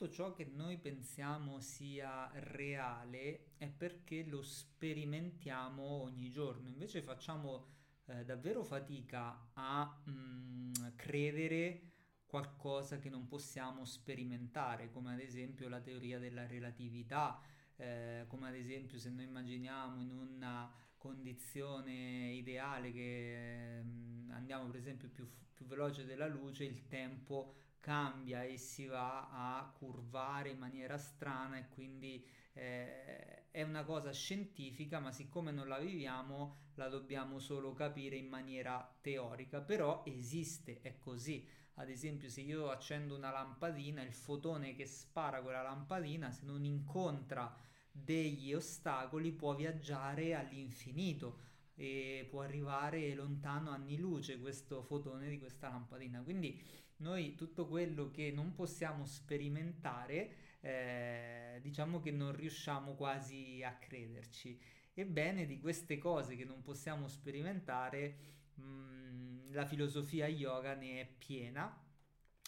tutto ciò che noi pensiamo sia reale è perché lo sperimentiamo ogni giorno, invece facciamo eh, davvero fatica a mm, credere qualcosa che non possiamo sperimentare, come ad esempio la teoria della relatività, eh, come ad esempio se noi immaginiamo in una condizione ideale che eh, andiamo per esempio più, più veloce della luce, il tempo cambia e si va a curvare in maniera strana e quindi eh, è una cosa scientifica ma siccome non la viviamo la dobbiamo solo capire in maniera teorica però esiste è così ad esempio se io accendo una lampadina il fotone che spara quella lampadina se non incontra degli ostacoli può viaggiare all'infinito e può arrivare lontano anni luce questo fotone di questa lampadina. Quindi noi tutto quello che non possiamo sperimentare, eh, diciamo che non riusciamo quasi a crederci. Ebbene, di queste cose che non possiamo sperimentare, mh, mm, la filosofia yoga ne è piena,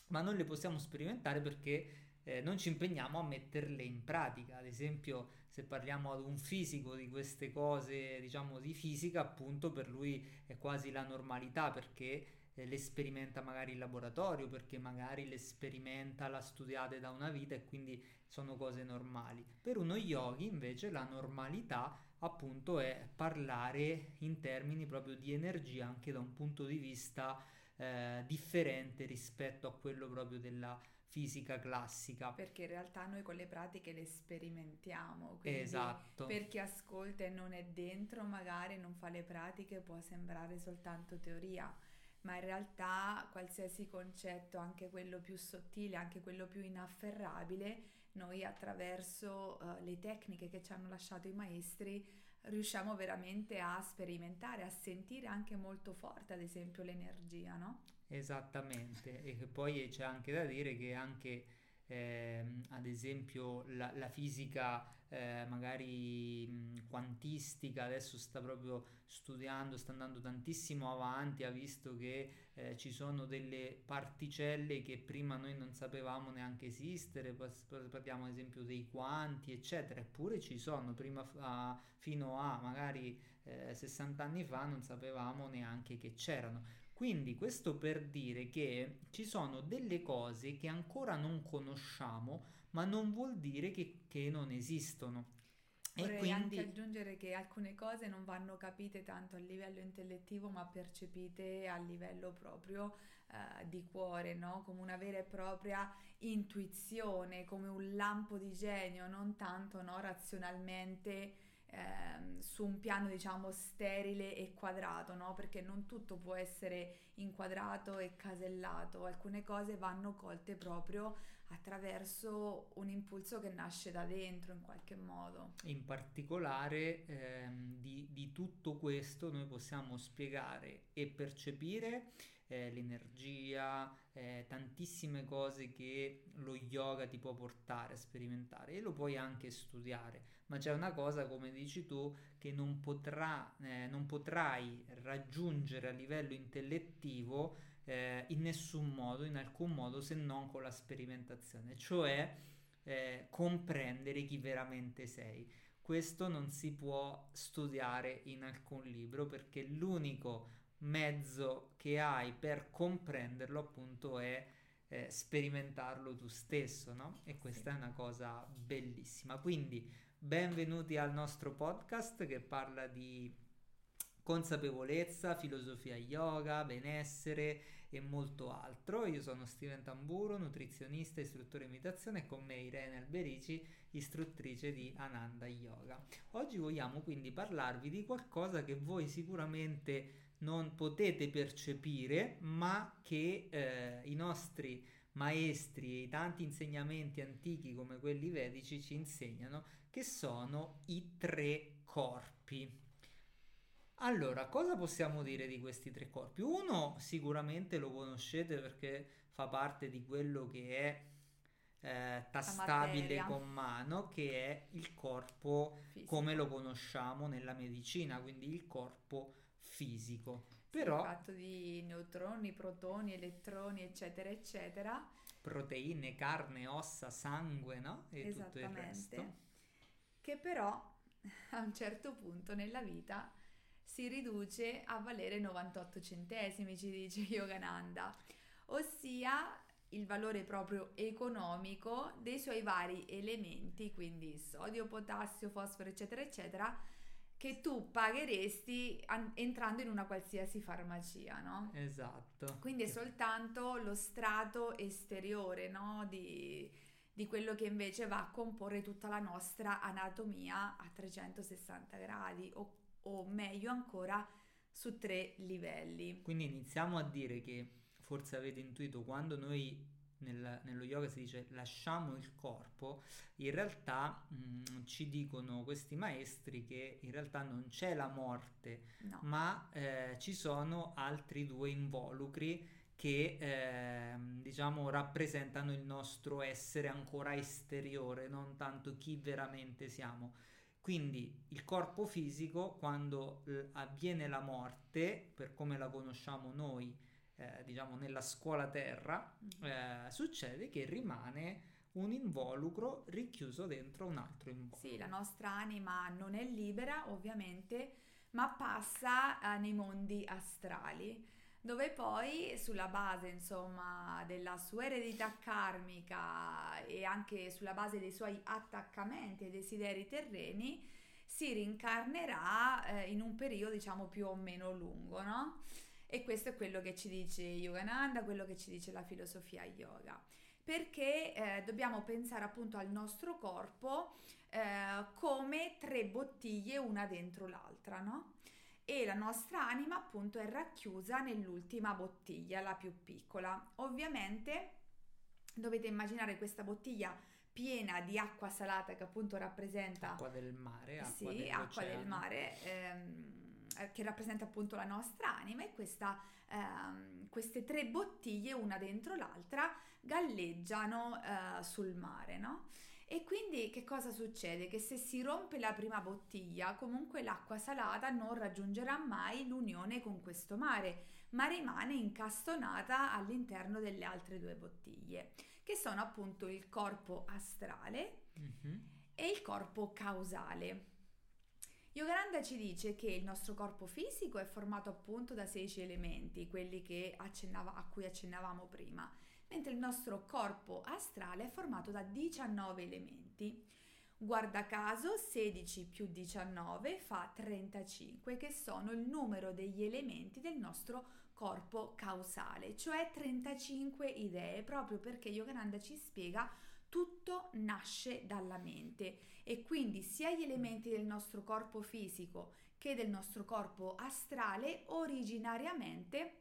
ma non le possiamo sperimentare perché eh, non ci impegniamo a metterle in pratica. Ad esempio, se parliamo ad un fisico di queste cose, diciamo di fisica, appunto per lui è quasi la normalità perché le sperimenta magari in laboratorio, perché magari le sperimenta, l'ha studiate da una vita e quindi sono cose normali. Per uno yogi invece la normalità appunto è parlare in termini proprio di energia anche da un punto di vista eh, differente rispetto a quello proprio della fisica classica. Perché in realtà noi con le pratiche le sperimentiamo. Quindi esatto. Per chi ascolta e non è dentro, magari non fa le pratiche, può sembrare soltanto teoria. Ma in realtà qualsiasi concetto, anche quello più sottile, anche quello più inafferrabile, noi attraverso uh, le tecniche che ci hanno lasciato i maestri riusciamo veramente a sperimentare, a sentire anche molto forte, ad esempio, l'energia, no? Esattamente, e poi c'è anche da dire che anche eh, ad esempio la, la fisica eh, magari mh, quantistica adesso sta proprio studiando, sta andando tantissimo avanti, ha visto che eh, ci sono delle particelle che prima noi non sapevamo neanche esistere, parliamo ad esempio dei quanti eccetera, eppure ci sono, prima a, fino a magari 60 eh, anni fa non sapevamo neanche che c'erano. Quindi questo per dire che ci sono delle cose che ancora non conosciamo, ma non vuol dire che, che non esistono. Vorrei quindi... anche aggiungere che alcune cose non vanno capite tanto a livello intellettivo, ma percepite a livello proprio uh, di cuore, no? come una vera e propria intuizione, come un lampo di genio, non tanto no? razionalmente ehm, su un piano diciamo sterile e quadrato, no? Perché non tutto può essere inquadrato e casellato, alcune cose vanno colte proprio attraverso un impulso che nasce da dentro in qualche modo. In particolare ehm, di, di tutto questo noi possiamo spiegare e percepire eh, l'energia, eh, tantissime cose che lo yoga ti può portare a sperimentare e lo puoi anche studiare, ma c'è una cosa come dici tu che non, potrà, eh, non potrai raggiungere a livello intellettivo eh, in nessun modo, in alcun modo se non con la sperimentazione, cioè eh, comprendere chi veramente sei. Questo non si può studiare in alcun libro perché l'unico mezzo che hai per comprenderlo appunto è eh, sperimentarlo tu stesso, no? E questa sì. è una cosa bellissima. Quindi benvenuti al nostro podcast che parla di consapevolezza, filosofia yoga, benessere e molto altro. Io sono Steven Tamburo, nutrizionista, istruttore in meditazione e con me Irene Alberici, istruttrice di Ananda Yoga. Oggi vogliamo quindi parlarvi di qualcosa che voi sicuramente non potete percepire, ma che eh, i nostri maestri e i tanti insegnamenti antichi come quelli vedici ci insegnano, che sono i tre corpi. Allora, cosa possiamo dire di questi tre corpi? Uno sicuramente lo conoscete perché fa parte di quello che è eh, tastabile con mano, che è il corpo Fisico. come lo conosciamo nella medicina, quindi il corpo fisico. Però... Sì, fatto di neutroni, protoni, elettroni, eccetera, eccetera. proteine, carne, ossa, sangue, no? E tutto il resto. Che però a un certo punto nella vita si riduce a valere 98 centesimi, ci dice Yogananda, ossia il valore proprio economico dei suoi vari elementi, quindi sodio, potassio, fosforo, eccetera, eccetera, che tu pagheresti an- entrando in una qualsiasi farmacia, no? Esatto. Quindi è soltanto lo strato esteriore, no? Di, di quello che invece va a comporre tutta la nostra anatomia a 360 gradi o, o meglio ancora su tre livelli. Quindi iniziamo a dire che forse avete intuito quando noi nel, nello yoga si dice lasciamo il corpo, in realtà mh, mm, ci dicono questi maestri che in realtà non c'è la morte, no. ma eh, ci sono altri due involucri che eh, diciamo rappresentano il nostro essere ancora esteriore, non tanto chi veramente siamo. Quindi il corpo fisico, quando l- avviene la morte, per come la conosciamo noi, eh, diciamo nella scuola terra, mm-hmm. eh, succede che rimane un involucro richiuso dentro un altro involucro. Sì, la nostra anima non è libera, ovviamente, ma passa eh, nei mondi astrali dove poi sulla base insomma della sua eredità karmica e anche sulla base dei suoi attaccamenti e desideri terreni si rincarnerà eh, in un periodo diciamo più o meno lungo, no? E questo è quello che ci dice Yogananda, quello che ci dice la filosofia yoga. Perché eh, dobbiamo pensare appunto al nostro corpo eh, come tre bottiglie una dentro l'altra, no? e la nostra anima appunto è racchiusa nell'ultima bottiglia, la più piccola. Ovviamente dovete immaginare questa bottiglia piena di acqua salata che appunto rappresenta acqua del mare, acqua, sì, acqua del mare ehm, eh, che rappresenta appunto la nostra anima e questa, ehm, queste tre bottiglie una dentro l'altra galleggiano eh, sul mare, no? E quindi che cosa succede? Che se si rompe la prima bottiglia, comunque l'acqua salata non raggiungerà mai l'unione con questo mare, ma rimane incastonata all'interno delle altre due bottiglie, che sono appunto il corpo astrale mm-hmm. e il corpo causale. Yogananda ci dice che il nostro corpo fisico è formato appunto da 16 elementi, quelli accennava, a cui accennavamo prima mentre il nostro corpo astrale è formato da 19 elementi. Guarda caso 16 più 19 fa 35, che sono il numero degli elementi del nostro corpo causale, cioè 35 idee, proprio perché Yogananda ci spiega tutto nasce dalla mente e quindi sia gli elementi del nostro corpo fisico che del nostro corpo astrale originariamente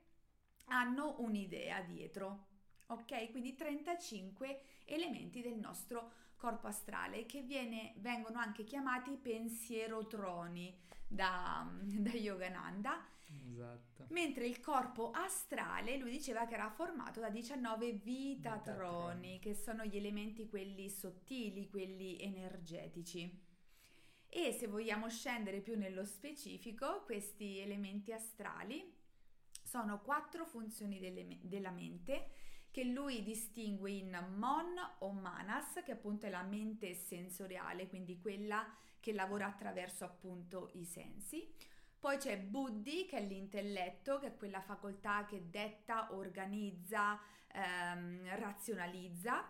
hanno un'idea dietro ok? Quindi 35 elementi del nostro corpo astrale che viene, vengono anche chiamati pensierotroni da, da Yogananda. Esatto. Mentre il corpo astrale, lui diceva che era formato da 19 vitatroni, che sono gli elementi quelli sottili, quelli energetici. E se vogliamo scendere più nello specifico, questi elementi astrali sono quattro funzioni delle, della mente che lui distingue in Mon o Manas, che appunto è la mente sensoriale, quindi quella che lavora attraverso appunto i sensi. Poi c'è Buddhi, che è l'intelletto, che è quella facoltà che detta, organizza, ehm, razionalizza.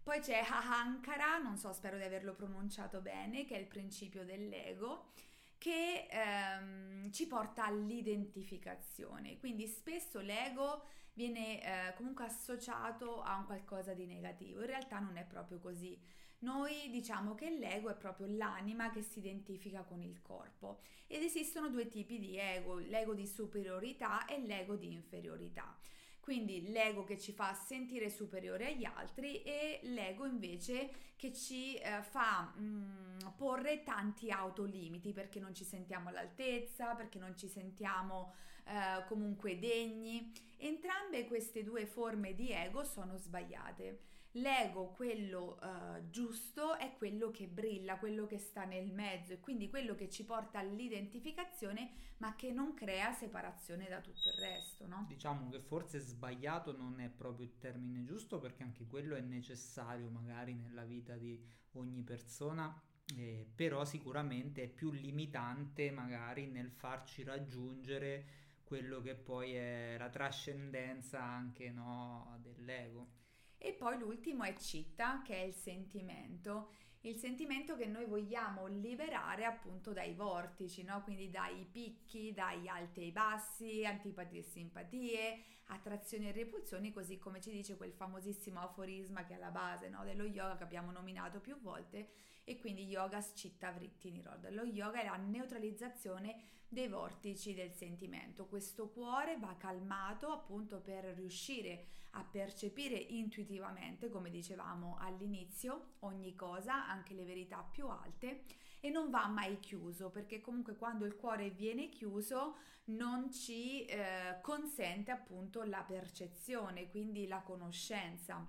Poi c'è Ahankara, non so, spero di averlo pronunciato bene, che è il principio dell'ego che ehm, ci porta all'identificazione. Quindi spesso l'ego viene eh, comunque associato a un qualcosa di negativo. In realtà non è proprio così. Noi diciamo che l'ego è proprio l'anima che si identifica con il corpo ed esistono due tipi di ego, l'ego di superiorità e l'ego di inferiorità. Quindi l'ego che ci fa sentire superiore agli altri e l'ego invece che ci eh, fa mh, mm, porre tanti autolimiti perché non ci sentiamo all'altezza, perché non ci sentiamo eh, comunque degni. Entrambe queste due forme di ego sono sbagliate L'ego, quello uh, giusto, è quello che brilla, quello che sta nel mezzo e quindi quello che ci porta all'identificazione, ma che non crea separazione da tutto il resto, no? Diciamo che forse sbagliato non è proprio il termine giusto, perché anche quello è necessario magari nella vita di ogni persona, eh, però sicuramente è più limitante magari nel farci raggiungere quello che poi è la trascendenza anche no, dell'ego. E poi l'ultimo è citta, che è il sentimento. Il sentimento che noi vogliamo liberare appunto dai vortici, no? quindi dai picchi, dai alti e bassi, antipatie e simpatie, attrazioni e repulsioni, così come ci dice quel famosissimo aforisma che è alla base no? dello yoga che abbiamo nominato più volte e quindi yoga citta vritti nirod. Lo yoga è la neutralizzazione dei vortici del sentimento. Questo cuore va calmato appunto per riuscire a percepire intuitivamente, come dicevamo all'inizio, ogni cosa, anche le verità più alte e non va mai chiuso perché comunque quando il cuore viene chiuso non ci eh, consente appunto la percezione, quindi la conoscenza.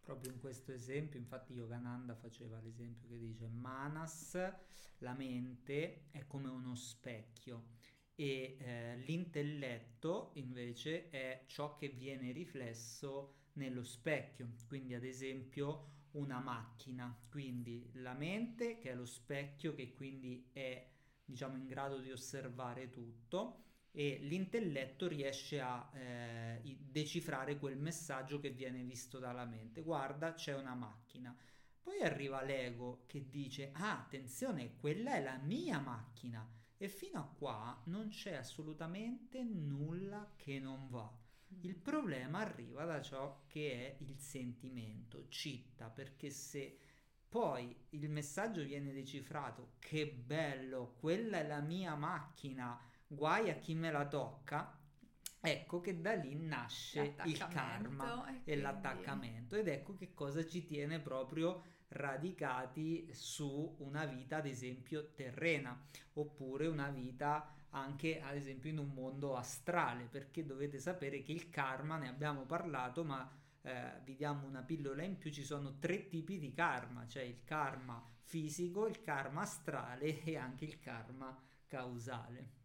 Proprio in questo esempio, infatti Yogananda faceva l'esempio che dice Manas, la mente, è come uno specchio e eh, l'intelletto invece è ciò che viene riflesso nello specchio, quindi ad esempio una macchina, quindi la mente che è lo specchio che quindi è diciamo in grado di osservare tutto e l'intelletto riesce a eh, decifrare quel messaggio che viene visto dalla mente. Guarda, c'è una macchina. Poi arriva l'ego che dice, ah, attenzione, quella è la mia macchina e fino a qua non c'è assolutamente nulla che non va. Il problema arriva da ciò che è il sentimento, citta, perché se poi il messaggio viene decifrato, che bello, quella è la mia macchina, guai a chi me la tocca, ecco che da lì nasce il karma e, quindi... l'attaccamento. Ed ecco che cosa ci tiene proprio radicati su una vita ad esempio terrena oppure una vita anche ad esempio in un mondo astrale perché dovete sapere che il karma ne abbiamo parlato ma eh, vi diamo una pillola in più ci sono tre tipi di karma cioè il karma fisico il karma astrale e anche il karma causale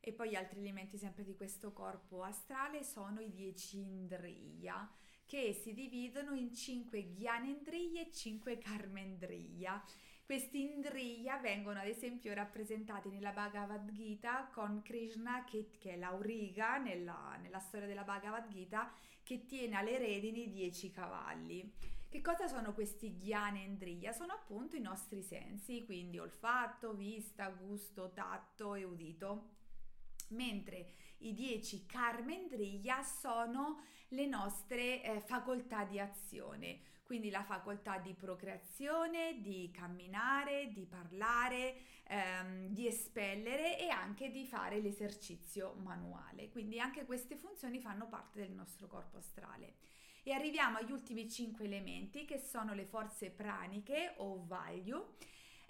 e poi altri elementi sempre di questo corpo astrale sono i dieci indriya che si dividono in 5 Gyanendriya e 5 Karmendriya. Questi Indriya vengono ad esempio rappresentati nella Bhagavad Gita con Krishna che, che è l'auriga nella, nella storia della Bhagavad Gita che tiene alle redini 10 cavalli. Che cosa sono questi Gyanendriya? Sono appunto i nostri sensi, quindi olfatto, vista, gusto, tatto e udito. Mentre i 10 Karmendriya sono le nostre eh, facoltà di azione, quindi la facoltà di procreazione, di camminare, di parlare, ehm, di espellere e anche di fare l'esercizio manuale. Quindi anche queste funzioni fanno parte del nostro corpo astrale. E arriviamo agli ultimi cinque elementi che sono le forze praniche o value,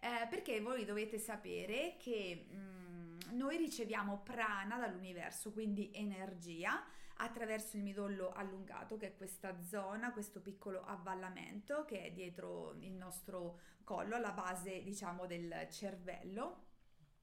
eh, perché voi dovete sapere che mh, mm, noi riceviamo prana dall'universo, quindi energia, attraverso il midollo allungato, che è questa zona, questo piccolo avvallamento che è dietro il nostro collo, alla base diciamo del cervello.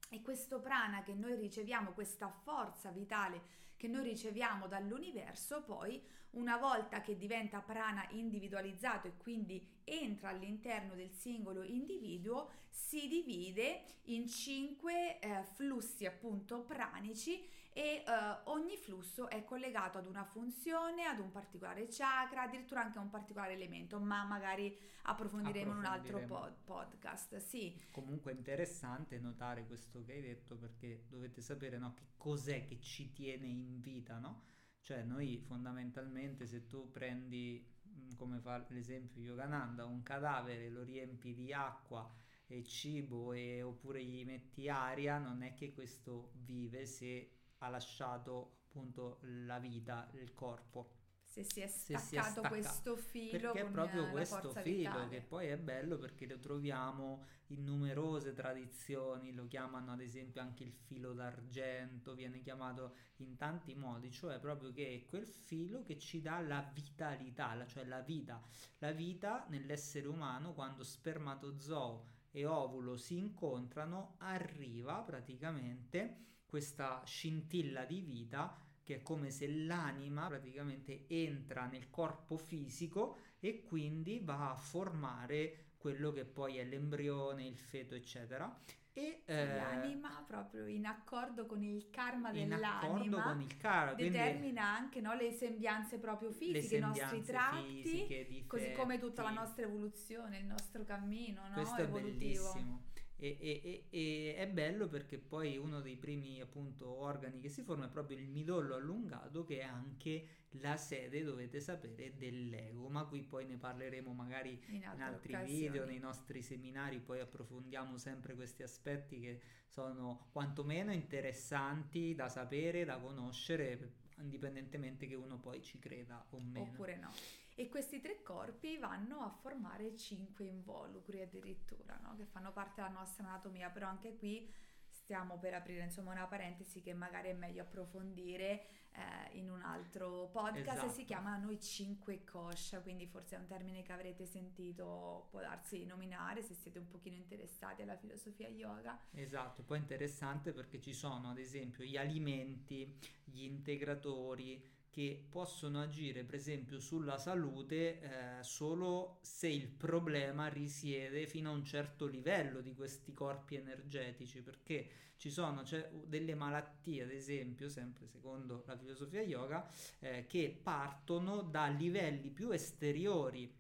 E questo prana che noi riceviamo, questa forza vitale che noi riceviamo dall'universo, poi una volta che diventa prana individualizzato e quindi entra all'interno del singolo individuo, si divide in cinque eh, flussi appunto pranici e uh, ogni flusso è collegato ad una funzione, ad un particolare chakra, addirittura anche a un particolare elemento, ma magari approfondiremo, in un altro pod- podcast. Sì. Comunque è interessante notare questo che hai detto perché dovete sapere no, che cos'è che ci tiene in vita, no? Cioè noi fondamentalmente se tu prendi, mm, come fa l'esempio Yogananda, un cadavere, lo riempi di acqua e cibo e, oppure gli metti aria, non è che questo vive se ha lasciato appunto la vita, il corpo. se si è staccato, si è staccato questo filo perché è proprio questo filo vitale. che poi è bello perché lo troviamo in numerose tradizioni lo chiamano ad esempio anche il filo d'argento viene chiamato in tanti modi cioè proprio che è quel filo che ci dà la vitalità cioè la vita la vita nell'essere umano quando spermatozoo e ovulo si incontrano arriva praticamente questa scintilla di vita che è come se l'anima praticamente entra nel corpo fisico e quindi va a formare quello che poi è l'embrione, il feto, eccetera. E, eh, l'anima proprio in accordo con il karma dell'anima con il karma, determina anche no, le sembianze proprio fisiche, i nostri tratti, fisiche, così come tutta la nostra evoluzione, il nostro cammino no, Questo evolutivo. è bellissimo. E, e, e, è bello perché poi uno dei primi appunto organi che si forma è proprio il midollo allungato che è anche la sede dovete sapere dell'ego ma qui poi ne parleremo magari in, in altri occasioni. video nei nostri seminari. Poi approfondiamo sempre questi aspetti che sono quantomeno interessanti da sapere da conoscere indipendentemente che uno poi ci creda o meno. Oppure no e questi tre corpi vanno a formare cinque involucri addirittura, no? che fanno parte della nostra anatomia, però anche qui stiamo per aprire insomma una parentesi che magari è meglio approfondire eh, in un altro podcast esatto. si chiama Noi cinque coscia quindi forse è un termine che avrete sentito può darsi nominare se siete un pochino interessati alla filosofia yoga esatto poi è interessante perché ci sono ad esempio gli alimenti gli integratori che possono agire per esempio sulla salute eh, solo se il problema risiede fino a un certo livello di questi corpi energetici perché ci sono cioè, delle malattie ad esempio sempre secondo la filosofia yoga eh, che partono da livelli più esteriori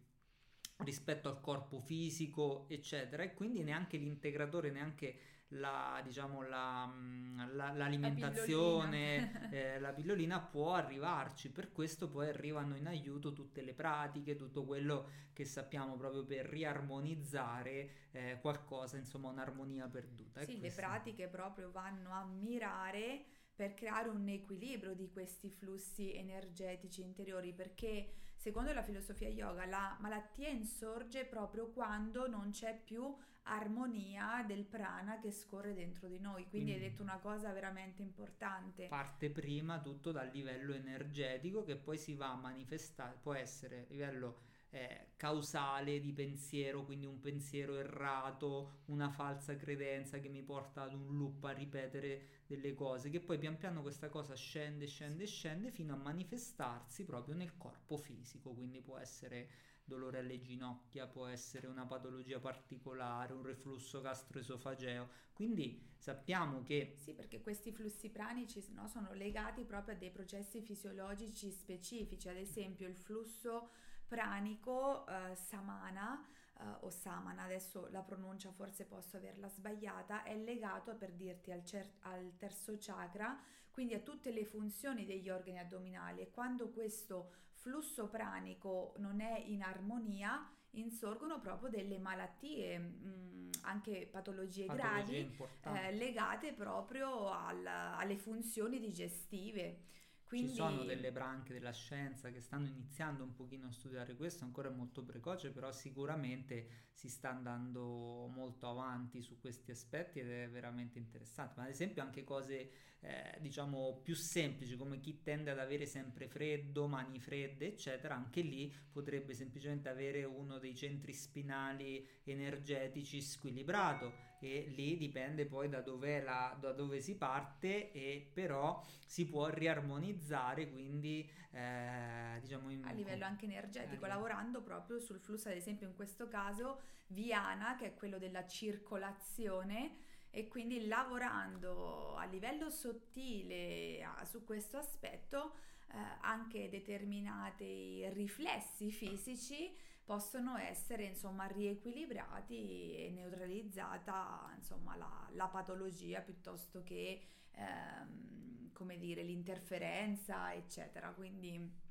rispetto al corpo fisico eccetera e quindi neanche l'integratore neanche la, diciamo, la, mm, la, l'alimentazione, la pillolina. eh, la pillolina può arrivarci, per questo poi arrivano in aiuto tutte le pratiche, tutto quello che sappiamo proprio per riarmonizzare eh, qualcosa, insomma un'armonia perduta. Sì, le pratiche proprio vanno a mirare per creare un equilibrio di questi flussi energetici interiori perché secondo la filosofia yoga la malattia insorge proprio quando non c'è più armonia del prana che scorre dentro di noi. Quindi, Quindi hai detto una cosa veramente importante. Parte prima tutto dal livello energetico che poi si va a manifestare, può essere a livello eh, causale di pensiero, quindi un pensiero errato, una falsa credenza che mi porta ad un loop a ripetere delle cose, che poi pian piano questa cosa scende, scende, scende fino a manifestarsi proprio nel corpo fisico, quindi può essere dolore alle ginocchia, può essere una patologia particolare, un reflusso gastroesofageo. Quindi sappiamo che... Sì, perché questi flussi pranici no, sono legati proprio a dei processi fisiologici specifici, ad esempio il flusso pranico eh, samana Uh, o samana, adesso la pronuncia forse posso averla sbagliata, è legato per dirti al, cer- al, terzo chakra, quindi a tutte le funzioni degli organi addominali e quando questo flusso pranico non è in armonia, insorgono proprio delle malattie, mh, mm, anche patologie, patologie gravi, eh, legate proprio al, alle funzioni digestive. Quindi... Ci sono delle branche della scienza che stanno iniziando un pochino a studiare questo, ancora è molto precoce, però sicuramente si sta andando molto avanti su questi aspetti ed è veramente interessante. Ma ad esempio anche cose eh, diciamo più semplici come chi tende ad avere sempre freddo, mani fredde, eccetera, anche lì potrebbe semplicemente avere uno dei centri spinali energetici squilibrato e lì dipende poi da dove, la, da dove si parte e però si può riarmonizzare quindi eh, diciamo in, a livello anche energetico eh, lavorando proprio sul flusso ad esempio in questo caso Viana che è quello della circolazione e quindi lavorando a livello sottile a, su questo aspetto eh, anche determinati riflessi fisici possono essere insomma riequilibrati e neutralizzata insomma la, la patologia piuttosto che ehm, come dire l'interferenza eccetera quindi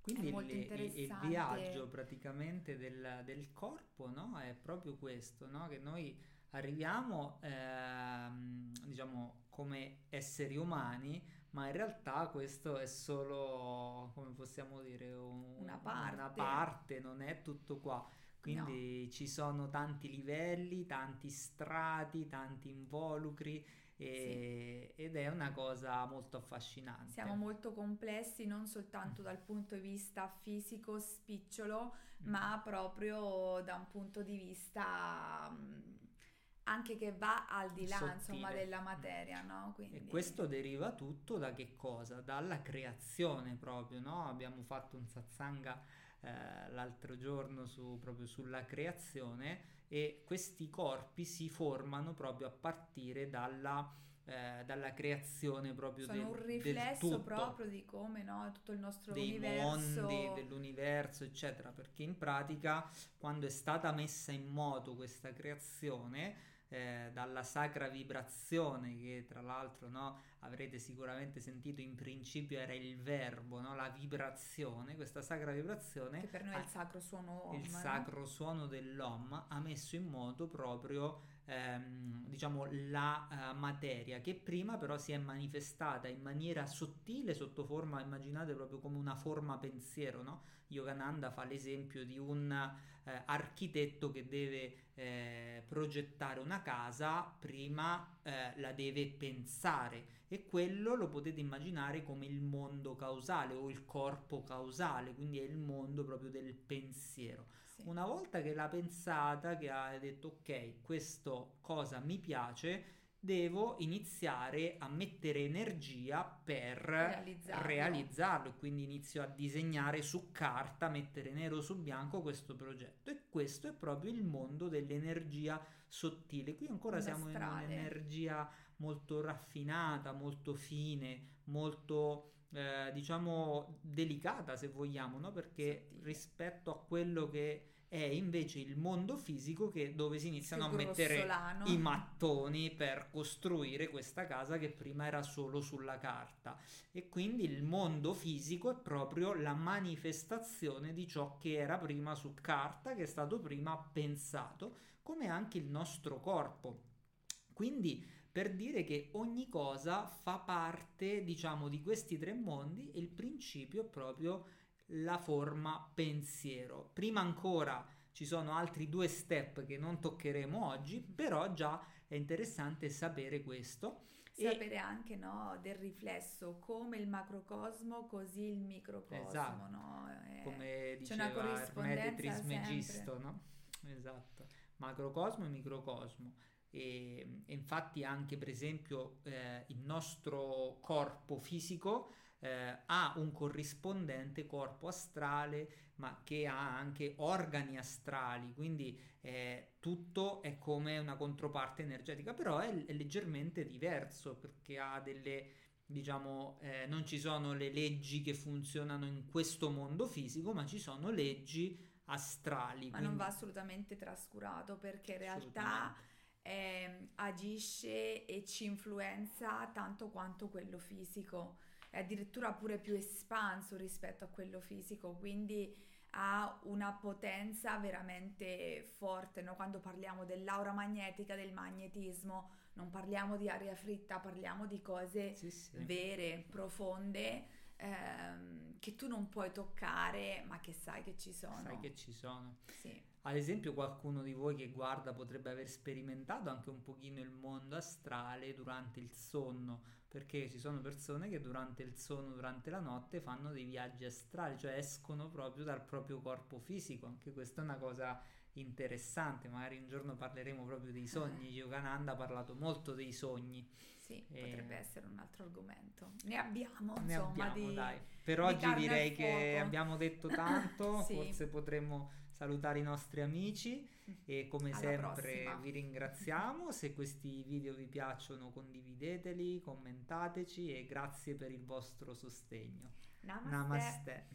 quindi il, il, il, viaggio praticamente del, del corpo no? è proprio questo, no? che noi arriviamo ehm, diciamo come esseri umani ma in realtà questo è solo, come possiamo dire, un, una, parte. una parte, non è tutto qua. Quindi no. ci sono tanti livelli, tanti strati, tanti involucri e, sì. ed è una cosa molto affascinante. Siamo molto complessi non soltanto dal punto di vista fisico spicciolo, mm. ma proprio da un punto di vista mm, anche che va al di là insomma, della materia, no? Quindi... E questo deriva tutto da che cosa? Dalla creazione proprio, no? Abbiamo fatto un satsanga eh, l'altro giorno su, proprio sulla creazione e questi corpi si formano proprio a partire dalla, eh, dalla creazione proprio Sono del, un riflesso proprio di come no, tutto il nostro dei universo mondi, dell'universo eccetera perché in pratica quando è stata messa in moto questa creazione eh, dalla sacra vibrazione che tra l'altro no, avrete sicuramente sentito in principio era il verbo, no? la vibrazione, questa sacra vibrazione che per noi è il sacro suono Om, il sacro suono dell'Om ha messo in moto proprio ehm, diciamo la uh, materia che prima però si è manifestata in maniera sottile sotto forma immaginate proprio come una forma pensiero no? Yogananda fa l'esempio di un eh, architetto che deve eh, progettare una casa, prima eh, la deve pensare e quello lo potete immaginare come il mondo causale o il corpo causale, quindi è il mondo proprio del pensiero. Sì. Una volta che l'ha pensata, che ha detto ok, questo cosa mi piace, devo iniziare a mettere energia per realizzarlo. realizzarlo. e quindi inizio a disegnare su carta, mettere nero su bianco questo progetto e questo è proprio il mondo dell'energia sottile. Qui ancora siamo in un'energia molto raffinata, molto fine, molto eh, diciamo delicata se vogliamo, no? perché Sottile. rispetto a quello che è invece il mondo fisico che, dove si iniziano a mettere i mattoni per costruire questa casa che prima era solo sulla carta. E quindi il mondo fisico è proprio la manifestazione di ciò che era prima su carta che è stato prima pensato come anche il nostro corpo. Quindi per dire che ogni cosa fa parte diciamo di questi tre mondi e il principio è proprio la forma pensiero. Prima ancora ci sono altri due step che non toccheremo oggi, però già è interessante sapere questo. Sapere e... anche no, del riflesso, come il macrocosmo, così il microcosmo. Esatto. No? È... Come diceva Hermete Trismegisto, no? Esatto. Macrocosmo e microcosmo. E, e infatti anche per esempio eh, il nostro corpo fisico eh, ha un corrispondente corpo astrale, ma che ha anche organi astrali, quindi eh, tutto è come una controparte energetica, però è, è leggermente diverso perché ha delle diciamo, eh, non ci sono le leggi che funzionano in questo mondo fisico, ma ci sono leggi astrali. Ma quindi... non va assolutamente trascurato perché in realtà eh, agisce e ci influenza tanto quanto quello fisico è addirittura pure più espanso rispetto a quello fisico, quindi ha una potenza veramente forte. No? Quando parliamo dell'aura magnetica, del magnetismo, non parliamo di aria fritta, parliamo di cose sì, sì. vere, profonde. Ehm, che tu non puoi toccare, ma che sai che ci sono. Sai che ci sono. Sì. Ad esempio, qualcuno di voi che guarda potrebbe aver sperimentato anche un pochino il mondo astrale durante il sonno perché ci sono persone che durante il sonno, durante la notte fanno dei viaggi astrali, cioè escono proprio dal proprio corpo fisico, anche questa è una cosa interessante, magari un giorno parleremo proprio dei sogni, Yogananda ha parlato molto dei sogni. Sì, e... potrebbe essere un altro argomento. Ne abbiamo, ne insomma, abbiamo, di, dai. Per oggi direi che abbiamo detto tanto, sì. forse potremmo salutare i nostri amici e come Alla sempre prossima. vi ringraziamo. Se questi video vi piacciono condivideteli, commentateci e grazie per il vostro sostegno. Namaste. Namaste.